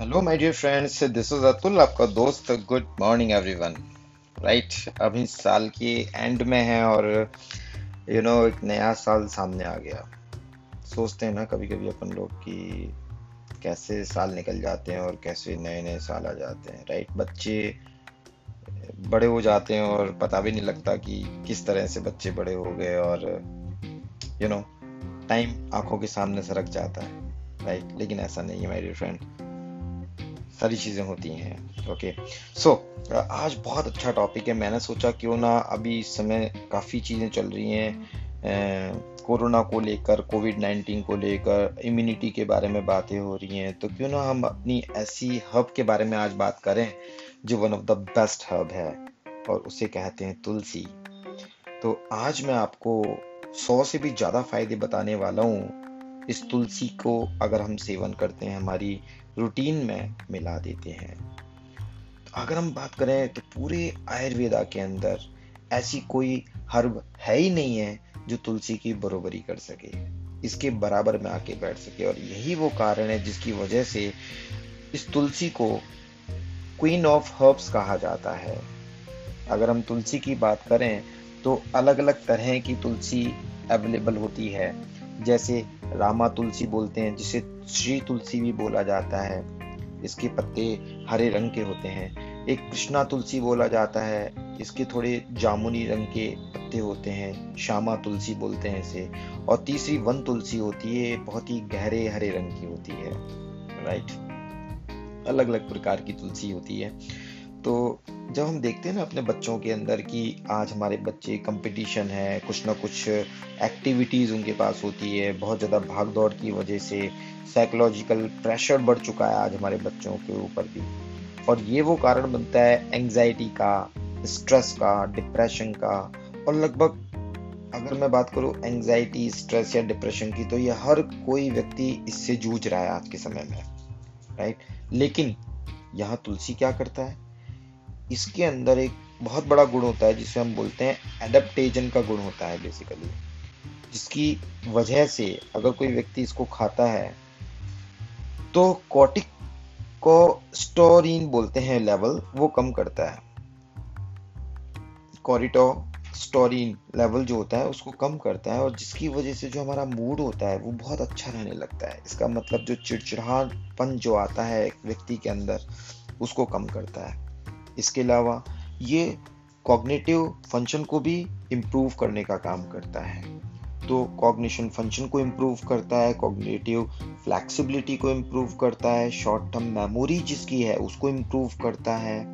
Hello my dear friends this is Atul आपका दोस्त. Good morning everyone right अभी साल के एंड में है और यू you नो know, एक नया साल सामने आ गया। सोचते हैं ना कभी कभी अपन लोग कि कैसे साल निकल जाते हैं और कैसे नए नए साल आ जाते हैं। राइट बच्चे बड़े हो जाते हैं और पता भी नहीं लगता कि किस तरह से बच्चे बड़े हो गए और यू नो टाइम आँखों के सामने सरक जाता है। राइट लेकिन ऐसा नहीं है डियर फ्रेंड सारी चीज़ें होती हैं। ओके सो आज बहुत अच्छा टॉपिक है। मैंने सोचा क्यों ना अभी इस समय काफ़ी चीज़ें चल रही हैं। कोरोना को लेकर कोविड नाइन्टीन को लेकर इम्यूनिटी के बारे में बातें हो रही हैं। तो क्यों ना हम अपनी ऐसी हब के बारे में आज बात करें, जो one of the best hub है, और उसे कहते हैं तुलसी। तो आज मैं आपको सौ से भी ज़्यादा फ़ायदे बताने वाला हूँ। इस तुलसी को अगर हम सेवन करते हैं, हमारी रूटीन में मिला देते हैं। तो अगर हम बात करें तो पूरे आयुर्वेदा के अंदर ऐसी कोई हर्ब है ही नहीं है जो तुलसी की बरोबरी कर सके, इसके बराबर में आके बैठ सके। और यही वो कारण है जिसकी वजह से इस तुलसी को क्वीन ऑफ़ हर्ब्स कहा जाता है। अगर हम तुलसी की बात करें तो अलग अलग तरह की तुलसी अवेलेबल होती है। जैसे रामा तुलसी बोलते हैं, जिसे श्री तुलसी भी बोला जाता है। इसके पत्ते हरे रंग के होते हैं। एक कृष्णा तुलसी बोला जाता है। इसके थोड़े जामुनी रंग के पत्ते होते हैं। श्यामा तुलसी बोलते हैं इसे। और तीसरी वन तुलसी होती है। बहुत ही गहरे हरे रंग की होती है। राइट अलग अलग प्रकार की तुलसी होती है। तो जब हम देखते हैं ना अपने बच्चों के अंदर कि आज हमारे बच्चे कंपटीशन है, कुछ ना कुछ एक्टिविटीज़ उनके पास होती है, बहुत ज़्यादा भाग दौड़ की वजह से साइकोलॉजिकल प्रेशर बढ़ चुका है आज हमारे बच्चों के ऊपर भी। और ये वो कारण बनता है एंजाइटी का स्ट्रेस का डिप्रेशन का। और लगभग अगर मैं बात करूँ एंजाइटी स्ट्रेस या डिप्रेशन की तो ये हर कोई व्यक्ति इससे जूझ रहा है आज के समय में राइट लेकिन यहाँ तुलसी क्या करता है? इसके अंदर एक बहुत बड़ा गुण होता है, जिसे हम बोलते हैं एडप्टेजन का गुण होता है बेसिकली जिसकी वजह से अगर कोई व्यक्ति इसको खाता है तो कॉटिक को स्टोरिन बोलते हैं लेवल वो कम करता है। कॉरिटो स्टोरिन लेवल जो होता है, उसको कम करता है, और जिसकी वजह से जो हमारा मूड होता है, वो बहुत अच्छा रहने लगता है। इसका मतलब जो चिड़चिड़ापन जो आता है व्यक्ति के अंदर, उसको कम करता है। इसके अलावा ये कॉग्निटिव फ़ंक्शन को भी इम्प्रूव करने का काम करता है। तो कॉग्निशन फ़ंक्शन को इम्प्रूव करता है कॉग्निटिव फ्लैक्सिबिलिटी को इम्प्रूव करता है शॉर्ट टर्म मेमोरी जिसकी है उसको इम्प्रूव करता है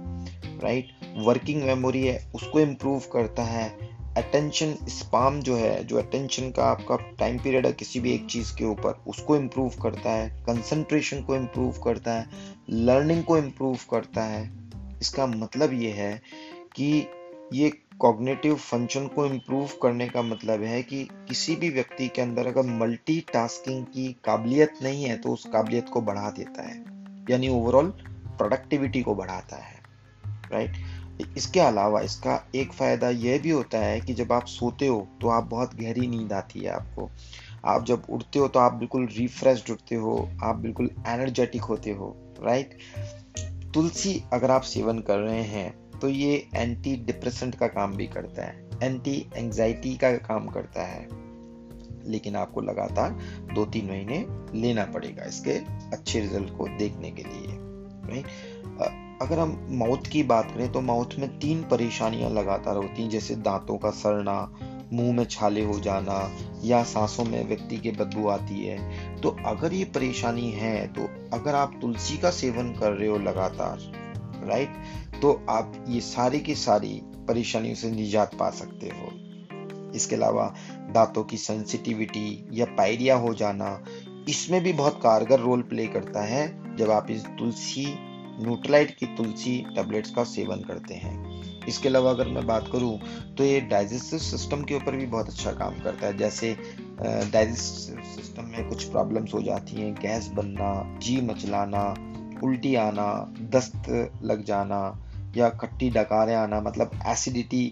राइट वर्किंग मेमोरी है उसको इम्प्रूव करता है। अटेंशन स्पाम जो है, जो अटेंशन का आपका टाइम पीरियड है किसी भी एक चीज़ के ऊपर, उसको इम्प्रूव करता है। कंसंट्रेशन को इम्प्रूव करता है। लर्निंग को इम्प्रूव करता है। इसका मतलब ये है कि ये कॉग्निटिव फ़ंक्शन को इम्प्रूव करने का मतलब है कि किसी भी व्यक्ति के अंदर अगर मल्टी टास्किंग की काबिलियत नहीं है तो उस काबिलियत को बढ़ा देता है। यानी ओवरऑल प्रोडक्टिविटी को बढ़ाता है राइट इसके अलावा इसका एक फ़ायदा यह भी होता है कि जब आप सोते हो तो आप बहुत गहरी नींद आती है आपको। आप जब उठते हो तो आप बिल्कुल रिफ्रेश उठते हो, आप बिल्कुल एनर्जेटिक होते हो राइट तुलसी अगर आप सेवन कर रहे हैं तो ये एंटी डिप्रेसेंट का काम भी करता है एंटी एंजाइटी का काम करता है। लेकिन आपको लगातार दो तीन महीने लेना पड़ेगा इसके अच्छे रिज़ल्ट को देखने के लिए अगर हम माउथ की बात करें तो माउथ में तीन परेशानियाँ लगातार होती हैं, जैसे दांतों का सड़ना मुँह में छाले हो जाना या सांसों में व्यक्ति के बदबू आती है तो अगर ये परेशानी है तो अगर आप तुलसी का सेवन कर रहे हो लगातार राइट तो आप ये सारी की सारी परेशानियों से निजात पा सकते हो। इसके अलावा दांतों की सेंसिटिविटी या पायरिया हो जाना, इसमें भी बहुत कारगर रोल प्ले करता है जब आप इस तुलसी न्यूट्रलाइट की तुलसी टेबलेट्स का सेवन करते हैं। इसके अलावा अगर मैं बात करूँ तो ये डाइजेस्टिव सिस्टम के ऊपर भी बहुत अच्छा काम करता है। जैसे डाइजेस्टिव सिस्टम में कुछ प्रॉब्लम्स हो जाती हैं, गैस बनना, जी मचलाना, उल्टी आना, दस्त लग जाना या खट्टी डकारें आना मतलब एसिडिटी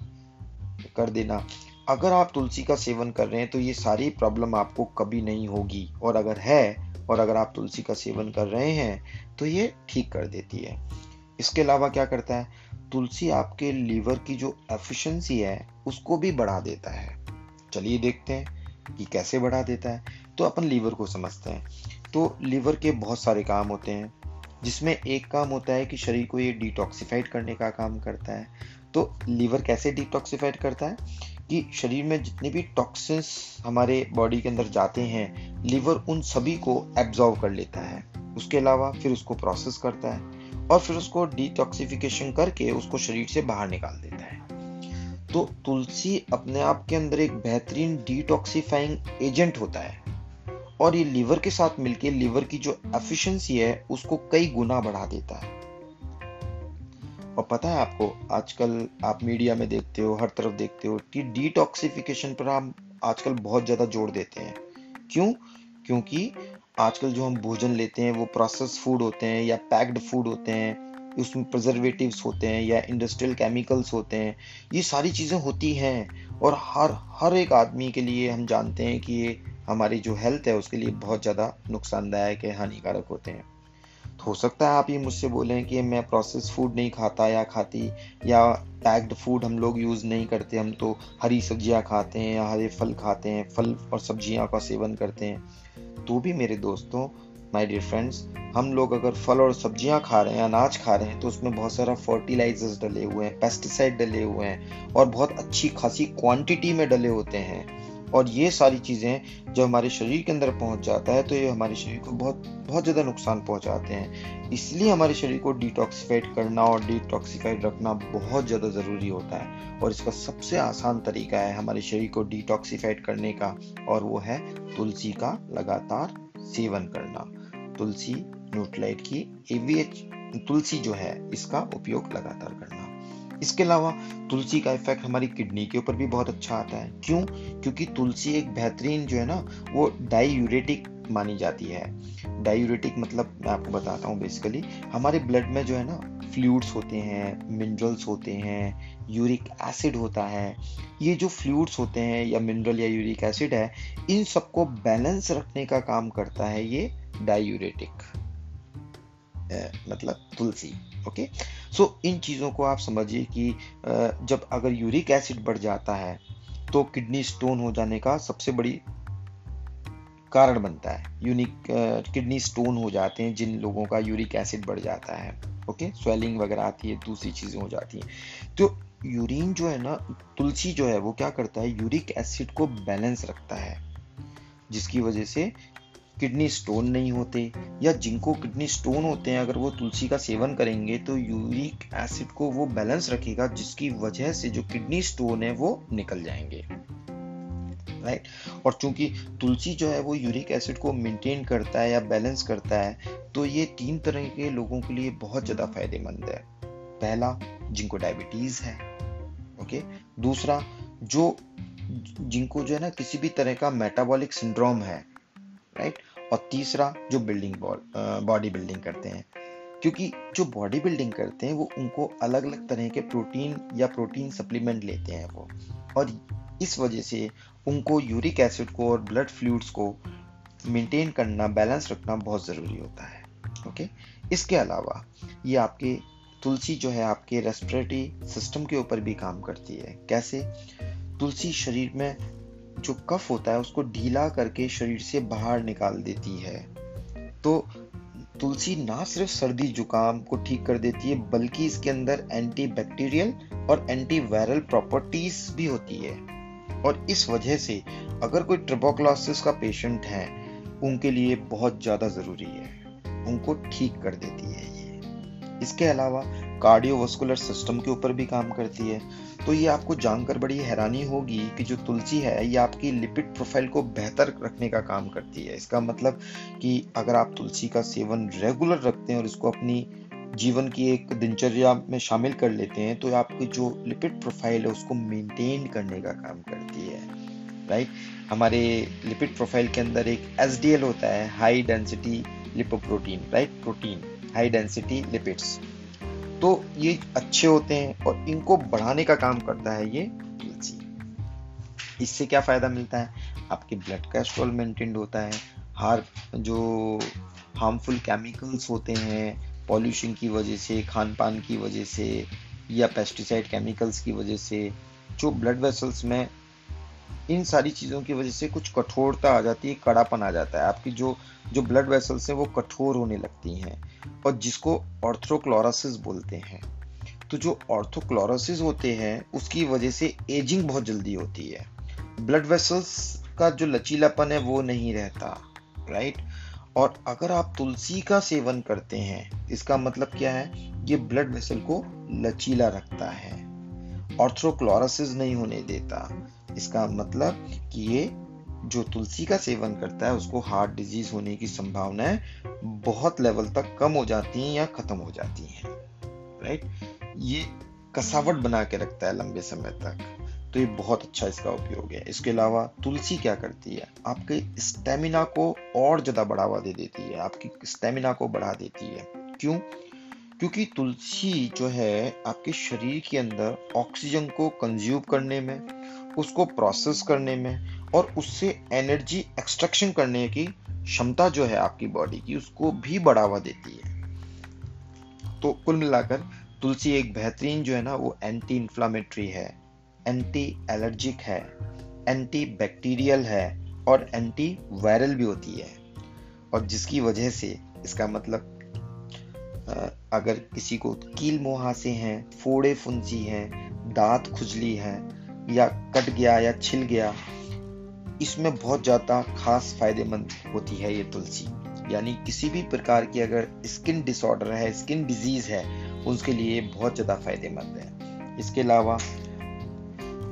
कर देना। अगर आप तुलसी का सेवन कर रहे हैं तो ये सारी प्रॉब्लम आपको कभी नहीं होगी। और अगर है, और अगर आप तुलसी का सेवन कर रहे हैं तो ये ठीक कर देती है। इसके अलावा क्या करता है? तुलसी आपके लीवर की जो एफिशिएंसी है, उसको भी बढ़ा देता है। चलिए देखते हैं कि कैसे बढ़ा देता है। तो अपन लीवर को समझते हैं। तो लीवर के बहुत सारे काम होते हैं, जिसमें एक काम होता है कि शरीर को ये डिटॉक्सिफाइड करने का काम करता है। तो लीवर कैसे डिटॉक्सिफाइड करता है? कि शरीर में जितने भी टॉक्सिन्स हमारे बॉडी के अंदर जाते हैं, लीवर उन सभी को एब्जॉर्व कर लेता है। उसके अलावा फिर उसको प्रोसेस करता है। और फिर उसको डिटॉक्सिफिकेशन करके उसको शरीर से बाहर निकाल देता है। तो तुलसी अपने आप के अंदर एक बेहतरीन डिटॉक्सिफाइंग एजेंट होता है और ये लीवर के साथ मिलके लीवर की जो एफिशिएंसी है, उसको कई गुना बढ़ा देता है। और पता है आपको, आजकल आप मीडिया में देखते हो, हर तरफ़ देखते हो कि डिटॉक्सिफिकेशन पर हम आजकल बहुत ज़्यादा ज़ोर देते हैं। क्यों? क्योंकि आजकल जो हम भोजन लेते हैं, वो प्रोसेस फ़ूड होते हैं या पैक्ड फ़ूड होते हैं, उसमें प्रिजर्वेटिव्स होते हैं या इंडस्ट्रियल केमिकल्स होते हैं, ये सारी चीज़ें होती हैं। और हर हर एक आदमी के लिए हम जानते हैं कि ये हमारी जो हेल्थ है, उसके लिए बहुत ज़्यादा नुकसानदायक है, हानिकारक होते हैं। तो हो सकता है आप ये मुझसे बोलें कि मैं प्रोसेस फ़ूड नहीं खाता या खाती, या पैक्ड फ़ूड हम लोग यूज़ नहीं करते, हम तो हरी सब्ज़ियाँ खाते हैं या हरे फल खाते हैं, फल और सब्ज़ियाँ का सेवन करते हैं। तो भी मेरे दोस्तों माय डियर फ्रेंड्स हम लोग अगर फल और सब्ज़ियाँ खा रहे हैं, अनाज खा रहे हैं तो उसमें बहुत सारा फर्टिलाइजर्स डले हुए हैं पेस्टिसाइड डले हुए हैं और बहुत अच्छी खासी क्वांटिटी में डले होते हैं। और ये सारी चीज़ें जब हमारे शरीर के अंदर पहुँच जाता है तो ये हमारे शरीर को बहुत बहुत ज़्यादा नुकसान पहुंचाते हैं। इसलिए हमारे शरीर को डिटॉक्सिफाइड करना और डिटॉक्सिफाइड रखना बहुत ज़्यादा ज़रूरी होता है। और इसका सबसे आसान तरीका है हमारे शरीर को डिटॉक्सीफाइड करने का, और वो है तुलसी का लगातार सेवन करना। तुलसी न्यूट्राइट की एवीएच तुलसी जो है, इसका उपयोग लगातार करना। इसके अलावा तुलसी का इफ़ेक्ट हमारी किडनी के ऊपर भी बहुत अच्छा आता है। क्यों? क्योंकि तुलसी एक बेहतरीन जो है ना, वो डाईयूरेटिक मानी जाती है। डायूरेटिक मतलब मैं आपको बताता हूँ बेसिकली हमारे ब्लड में जो है ना फ्लूड्स होते हैं मिनरल्स होते हैं यूरिक एसिड होता है। ये जो फ्लूड्स होते हैं या मिनरल या यूरिक एसिड है, इन सबको बैलेंस रखने का काम करता है ये डायूरेटिक मतलब तुलसी ओके सो इन चीज़ों को आप समझिए कि जब अगर यूरिक एसिड बढ़ जाता है तो किडनी स्टोन हो जाने का सबसे बड़ी कारण बनता है। यूनिक किडनी स्टोन हो जाते हैं जिन लोगों का यूरिक एसिड बढ़ जाता है। ओके? स्वेलिंग वगैरह आती है, दूसरी चीज़ें हो जाती हैं। तो यूरिन जो है ना, तुलसी जो है, वो क्या करता है? यूरिक एसिड को बैलेंस रखता है, जिसकी वजह से किडनी स्टोन नहीं होते, या जिनको किडनी स्टोन होते हैं, अगर वो तुलसी का सेवन करेंगे तो यूरिक एसिड को वो बैलेंस रखेगा, जिसकी वजह से जो किडनी स्टोन है, वो निकल जाएँगे। राइट और चूँकि तुलसी जो है, वो यूरिक एसिड को मेंटेन करता है या बैलेंस करता है तो ये तीन तरह के लोगों के लिए बहुत ज़्यादा फ़ायदेमंद है। पहला, जिनको डायबिटीज़ है ओके दूसरा, जो, जिनको जो है ना, किसी भी तरह का मेटाबॉलिक सिंड्रोम है राइट और तीसरा जो बिल्डिंग बॉडी बिल्डिंग करते हैं। क्योंकि जो बॉडी बिल्डिंग करते हैं, वो उनको अलग अलग तरह के प्रोटीन या प्रोटीन सप्लीमेंट लेते हैं वो। और इस वजह से उनको यूरिक एसिड को और ब्लड फ्लूड्स को मेंटेन करना बैलेंस रखना बहुत ज़रूरी होता है। ओके इसके अलावा ये आपके तुलसी जो है, आपके रेस्पिरेटरी सिस्टम के ऊपर भी काम करती है। कैसे? तुलसी शरीर में जो कफ होता है उसको ढीला करके शरीर से बाहर निकाल देती है। तो तुलसी ना सिर्फ़ सर्दी जुकाम को ठीक कर देती है, बल्कि इसके अंदर एंटी बैक्टीरियल और एंटी वायरल प्रॉपर्टीज़ भी होती है। और इस वजह से अगर कोई ट्रिबोक्लोसिस का पेशेंट है, उनके लिए बहुत ज़्यादा ज़रूरी है। उनको ठीक कर देती है ये। इसके अलावा कार्डियोवास्कुलर सिस्टम के ऊपर भी काम करती है। तो ये आपको जानकर बड़ी हैरानी होगी कि जो तुलसी है, ये आपकी लिपिड प्रोफ़ाइल को बेहतर रखने का काम करती है। इसका मतलब कि अगर आप तुलसी का सेवन रेगुलर रखते हैं और इसको अपनी जीवन की एक दिनचर्या में शामिल कर लेते हैं तो आपकी जो लिपिड प्रोफ़ाइल है, उसको मेंटेन करने का काम करती है। राइट हमारे लिपिड प्रोफ़ाइल के अंदर एक एस होता है high density lipoprotein right protein high density lipids तो ये अच्छे होते हैं और इनको बढ़ाने का काम करता है ये तुलसी। इससे क्या फ़ायदा मिलता है? आपके ब्लड कैस्ट्रोल मेंटेन होता है। हार जो हार्मफुल केमिकल्स होते हैं पॉल्यूशन की वजह से खान पान की वजह से, या पेस्टिसाइड केमिकल्स की वजह से, जो ब्लड वेसल्स में इन सारी चीज़ों की वजह से कुछ कठोरता आ जाती है, कड़ापन आ जाता है। आपकी जो जो ब्लड वेसल्स हैं वो कठोर होने लगती हैं। और जिसको ऑर्थोक्लोरोसिस बोलते हैं। तो जो ऑर्थोक्लोरोसिस होते हैं, उसकी वजह से एजिंग बहुत जल्दी होती है। ब्लड वेसल्स का जो लचीलापन है, वो नहीं रहता राइट और अगर आप तुलसी का सेवन करते हैं, इसका मतलब क्या है? ये ब्लड वेसल को लचीला रखता है। ऑर्थ्रोक्लोरोसिस नहीं होने देता। इसका मतलब कि ये जो तुलसी का सेवन करता है, उसको हार्ट डिज़ीज़ होने की संभावनाएँ बहुत लेवल तक कम हो जाती हैं या खत्म हो जाती हैं राइट ये कसावट बना के रखता है लंबे समय तक। तो ये बहुत अच्छा इसका उपयोग है। इसके अलावा तुलसी क्या करती है? आपके स्टेमिना को और ज़्यादा बढ़ावा दे देती है। आपकी स्टेमिना को बढ़ा देती है। क्यों? क्योंकि तुलसी जो है, आपके शरीर के अंदर ऑक्सीजन को कंज्यूम करने में उसको प्रोसेस करने में और उससे एनर्जी एक्सट्रैक्शन करने की क्षमता जो है आपकी बॉडी की, उसको भी बढ़ावा देती है। तो कुल मिलाकर तुलसी एक बेहतरीन जो है ना, वो एंटी इंफ्लामेटरी है एंटी एलर्जिक है एंटी बैक्टीरियल है और एंटी वायरल भी होती है। और जिसकी वजह से इसका मतलब अगर किसी को कील मुहासे हैं, फोड़े फुंसी हैं, दांत खुजली है या कट गया या छिल गया, इसमें बहुत ज़्यादा खास फ़ायदेमंद होती है ये तुलसी। यानी किसी भी प्रकार की अगर स्किन डिसऑर्डर है स्किन डिज़ीज़ है, उसके लिए बहुत ज़्यादा फ़ायदेमंद है। इसके अलावा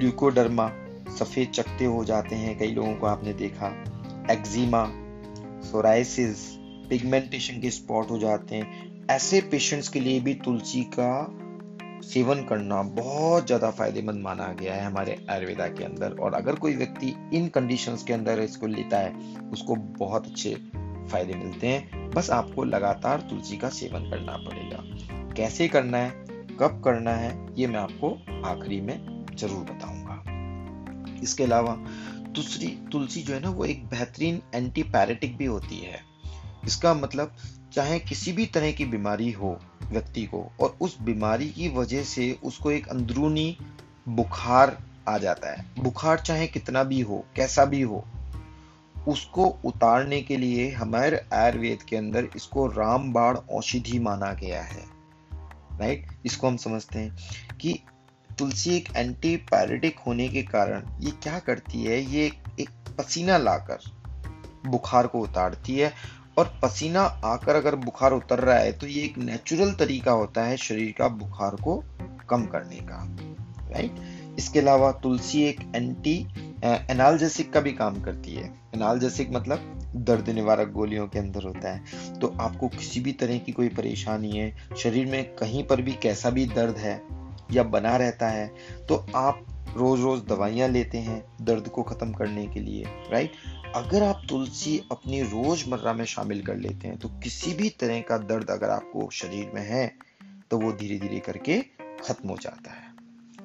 ल्यूकोडर्मा सफ़ेद चकते हो जाते हैं, कई लोगों को आपने देखा। एक्जिमा सोराइसिस पिगमेंटेशन के स्पॉट हो जाते हैं। ऐसे पेशेंट्स के लिए भी तुलसी का सेवन करना बहुत ज़्यादा फ़ायदेमंद माना गया है हमारे आयुर्वेदा के अंदर। और अगर कोई व्यक्ति इन कंडीशंस के अंदर इसको लेता है, उसको बहुत अच्छे फ़ायदे मिलते हैं। बस आपको लगातार तुलसी का सेवन करना पड़ेगा। कैसे करना है, कब करना है, ये मैं आपको आखिरी में ज़रूर बताऊँगा। इसके अलावा, दूसरी, तुलसी जो है ना, वो एक बेहतरीन एंटीपैरेटिक भी होती है। इसका मतलब चाहे किसी भी तरह की बीमारी हो व्यक्ति को, और उस बीमारी की वजह से उसको एक अंदरूनी बुखार आ जाता है। बुखार चाहे कितना भी हो, कैसा भी हो, उसको उतारने के लिए हमारे आयुर्वेद के अंदर इसको रामबाण औषधि माना गया है। राइट इसको हम समझते हैं कि तुलसी एक एंटी पैरेटिक होने के कारण ये क्या करती है? ये एक पसीना लाकर बुखार को उतारती है और पसीना आकर अगर बुखार उतर रहा है तो ये एक नेचुरल तरीका होता है शरीर का बुखार को कम करने का राइट इसके अलावा तुलसी एक एंटी एनाल्जेसिक का भी काम करती है। एनाल्जेसिक मतलब दर्द निवारक गोलियों के अंदर होता है। तो आपको किसी भी तरह की कोई परेशानी है, शरीर में कहीं पर भी कैसा भी दर्द है या बना रहता है तो आप रोज रोज दवाइयाँ लेते हैं दर्द को ख़त्म करने के लिए राइट अगर आप तुलसी अपनी रोज़मर्रा में शामिल कर लेते हैं तो किसी भी तरह का दर्द अगर आपको शरीर में है तो वो धीरे धीरे करके ख़त्म हो जाता है।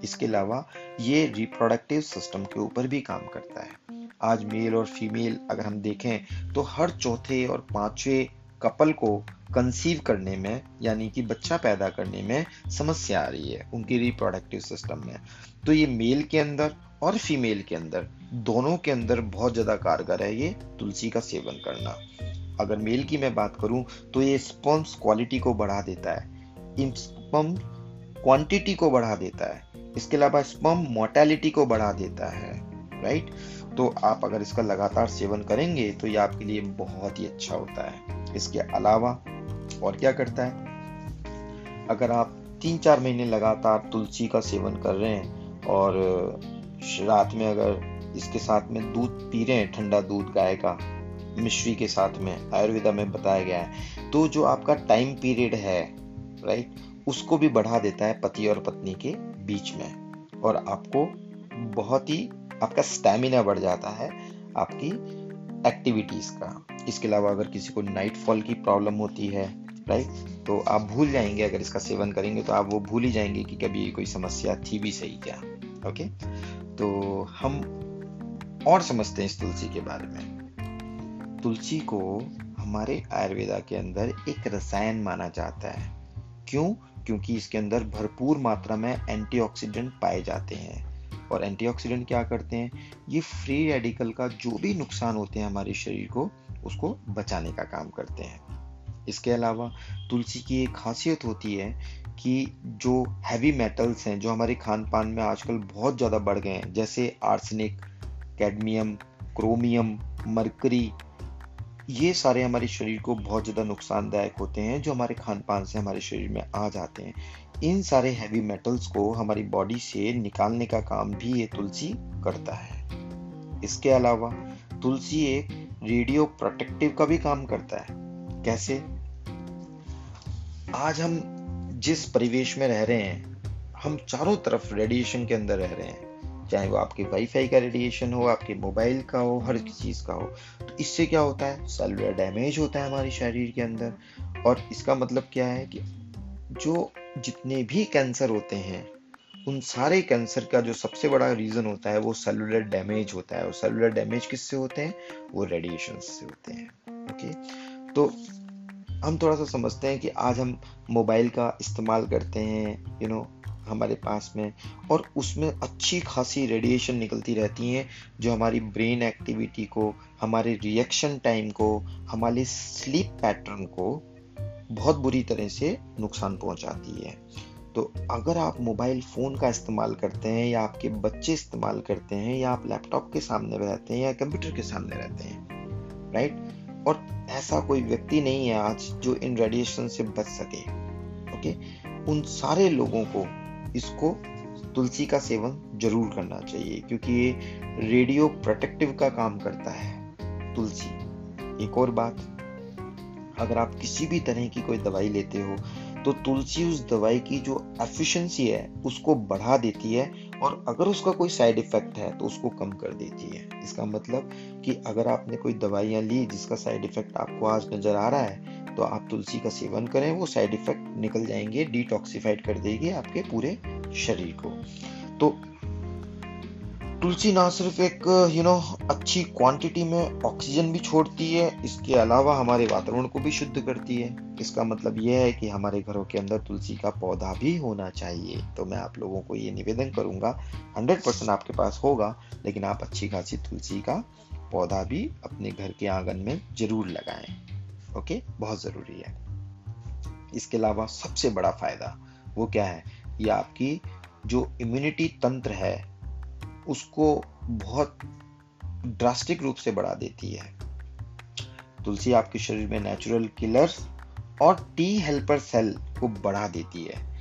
इसके अलावा ये रिप्रोडक्टिव सिस्टम के ऊपर भी काम करता है। आज मेल और फीमेल अगर हम देखें तो हर चौथे और पांचवे कपल को कंसीव करने में, यानी कि बच्चा पैदा करने में समस्या आ रही है उनकी रिप्रोडक्टिव सिस्टम में। तो ये मेल के अंदर और फीमेल के अंदर, दोनों के अंदर बहुत ज़्यादा कारगर है ये तुलसी का सेवन करना। अगर मेल की मैं बात करूँ तो ये स्पम्स क्वालिटी को बढ़ा देता है। स्पम क्वांटिटी को बढ़ा देता है। इसके अलावा स्पम मोर्टेलिटी को बढ़ा देता है राइट तो आप अगर इसका लगातार सेवन करेंगे तो ये आपके लिए बहुत ही अच्छा होता है। इसके अलावा और क्या करता है? अगर आप तीन चार महीने लगातार तुलसी का सेवन कर रहे हैं और रात में अगर इसके साथ में दूध पी रहे हैं, ठंडा दूध गाय का, मिश्री के साथ में, आयुर्वेदा में बताया गया है तो जो आपका टाइम पीरियड है, राइट, उसको भी बढ़ा देता है पति और पत्नी के बीच में। और आपको बहुत ही आपका स्टेमिना बढ़ जाता है आपकी एक्टिविटीज़ का। इसके अलावा अगर किसी को नाइट फॉल की प्रॉब्लम होती है, राइट तो आप भूल जाएँगे, अगर इसका सेवन करेंगे तो आप वो भूल ही जाएँगे कि कभी कोई समस्या थी भी सही क्या, ओके? तो हम और समझते हैं इस तुलसी के बारे में। तुलसी को हमारे आयुर्वेदा के अंदर एक रसायन माना जाता है। क्यों? क्योंकि इसके अंदर भरपूर मात्रा में एंटीऑक्सीडेंट पाए जाते हैं। और एंटीऑक्सीडेंट क्या करते हैं? ये फ्री रेडिकल का जो भी नुकसान होते हैं हमारे शरीर को, उसको बचाने का काम करते हैं। इसके अलावा तुलसी की एक खासियत होती है कि जो हैवी मेटल्स हैं, जो हमारे खान पान में आजकल बहुत ज़्यादा बढ़ गए हैं, जैसे आर्सनिक कैडमियम क्रोमियम मरकरी ये सारे हमारे शरीर को बहुत ज़्यादा नुकसानदायक होते हैं, जो हमारे खान पान से हमारे शरीर में आ जाते हैं। इन सारे हैवी मेटल्स को हमारी बॉडी से निकालने का काम भी ये तुलसी करता है। इसके अलावा तुलसी एक रेडियो प्रोटेक्टिव का भी काम करता है। कैसे? आज हम जिस परिवेश में रह रहे हैं, हम चारों तरफ़ रेडिएशन के अंदर रह रहे हैं। चाहे वो आपके वाईफाई का रेडिएशन हो, आपके मोबाइल का हो, हर चीज़ का हो तो इससे क्या होता है? सेलुलर डैमेज होता है हमारे शरीर के अंदर। और इसका मतलब क्या है कि जो जितने भी कैंसर होते हैं, उन सारे कैंसर का जो सबसे बड़ा रीज़न होता है, वो सेलुलर डैमेज होता है। और सेलुलर डैमेज किससे होते हैं? वो रेडिएशन से होते हैं। ओके तो हम थोड़ा सा समझते हैं कि आज हम मोबाइल का इस्तेमाल करते हैं यू नो हमारे पास में। और उसमें अच्छी खासी रेडिएशन निकलती रहती हैं, जो हमारी ब्रेन एक्टिविटी को, हमारे रिएक्शन टाइम को, हमारे स्लीप पैटर्न को बहुत बुरी तरह से नुकसान पहुंचाती है। तो अगर आप मोबाइल फ़ोन का इस्तेमाल करते हैं या आपके बच्चे इस्तेमाल करते हैं या आप लैपटॉप के सामने रहते हैं या कंप्यूटर के सामने रहते हैं राइट और ऐसा कोई व्यक्ति नहीं है आज जो इन रेडिएशन से बच सके ओके उन सारे लोगों को इसको तुलसी का सेवन ज़रूर करना चाहिए, क्योंकि ये रेडियो प्रोटेक्टिव का काम करता है, तुलसी। एक और बात अगर आप किसी भी तरह की कोई दवाई लेते हो तो तुलसी उस दवाई की जो एफिशिएंसी है, उसको बढ़ा देती है और अगर उसका कोई साइड इफ़ेक्ट है तो उसको कम कर देती है। इसका मतलब कि अगर आपने कोई दवाइयाँ ली जिसका साइड इफ़ेक्ट आपको आज नज़र आ रहा है तो आप तुलसी का सेवन करें, वो साइड इफ़ेक्ट निकल जाएँगे डिटॉक्सीफाइड कर देगी आपके पूरे शरीर को। तो तुलसी ना सिर्फ़ एक यू नो अच्छी क्वांटिटी में ऑक्सीजन भी छोड़ती है, इसके अलावा हमारे वातावरण को भी शुद्ध करती है। इसका मतलब यह है कि हमारे घरों के अंदर तुलसी का पौधा भी होना चाहिए। तो मैं आप लोगों को ये निवेदन करूँगा 100 परसेंट आपके पास होगा, लेकिन आप अच्छी खासी तुलसी का पौधा भी अपने घर के आँगन में ज़रूर लगाएँ। ओके? बहुत ज़रूरी है। इसके अलावा सबसे बड़ा फ़ायदा वो क्या है? ये आपकी जो इम्यूनिटी तंत्र है उसको बहुत ड्रास्टिक रूप से बढ़ा देती है। तुलसी आपके शरीर में नेचुरल किलर्स और टी हेल्पर सेल को बढ़ा देती है।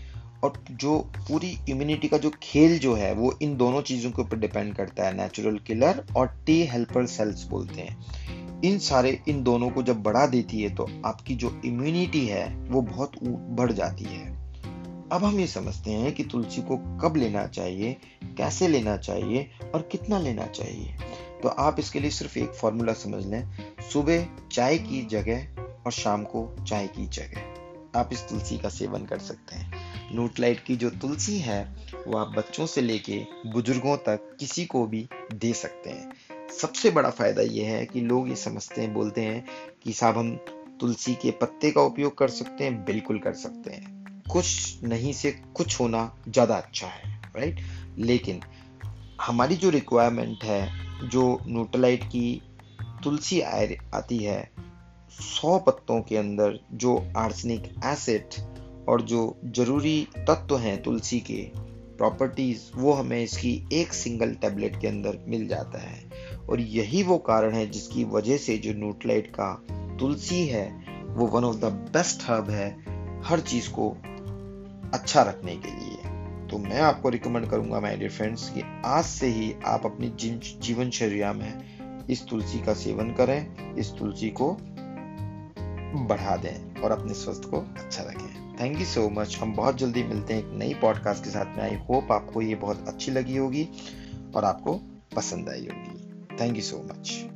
और जो पूरी इम्यूनिटी का जो खेल जो है, वो इन दोनों चीज़ों के ऊपर डिपेंड करता है। नेचुरल किलर और टी हेल्पर सेल्स बोलते हैं। इन सारे, इन दोनों को जब बढ़ा देती है तो आपकी जो इम्यूनिटी है, वो बहुत बढ़ जाती है। अब हम ये समझते हैं कि तुलसी को कब लेना चाहिए, कैसे लेना चाहिए और कितना लेना चाहिए। तो आप इसके लिए सिर्फ़ एक फॉर्मूला समझ लें। सुबह चाय की जगह और शाम को चाय की जगह। आप इस तुलसी का सेवन कर सकते हैं। नूटलाइट की जो तुलसी है, वो आप बच्चों से लेके बुज़ुर्गों तक किसी को भी दे सकते हैं। सबसे बड़ा फ़ायदा यह है कि लोग ये समझते हैं, बोलते हैं कि साहब हम तुलसी के पत्ते का उपयोग कर सकते हैं, बिल्कुल कर सकते हैं। कुछ नहीं से कुछ होना ज़्यादा अच्छा है राइट लेकिन हमारी जो रिक्वायरमेंट है, जो न्यूट्रलाइट की तुलसी आती है, सौ पत्तों के अंदर जो आर्सनिक एसिड और जो ज़रूरी तत्व हैं तुलसी के प्रॉपर्टीज़ वो हमें इसकी एक सिंगल टेबलेट के अंदर मिल जाता है। और यही वो कारण है जिसकी वजह से जो न्यूट्लाइट का तुलसी है, वो one of the best herb है, हर चीज़ को अच्छा रखने के लिए। तो मैं आपको रिकमेंड करूँगा माय डियर फ्रेंड्स कि आज से ही आप अपनी जीवन चर्या में इस तुलसी का सेवन करें, इस तुलसी को बढ़ा दें और अपने स्वास्थ्य को अच्छा रखें। थैंक यू सो मच हम बहुत जल्दी मिलते हैं एक नई पॉडकास्ट के साथ में। आई होप आपको ये बहुत अच्छी लगी होगी और आपको पसंद आई होगी। Thank you so much.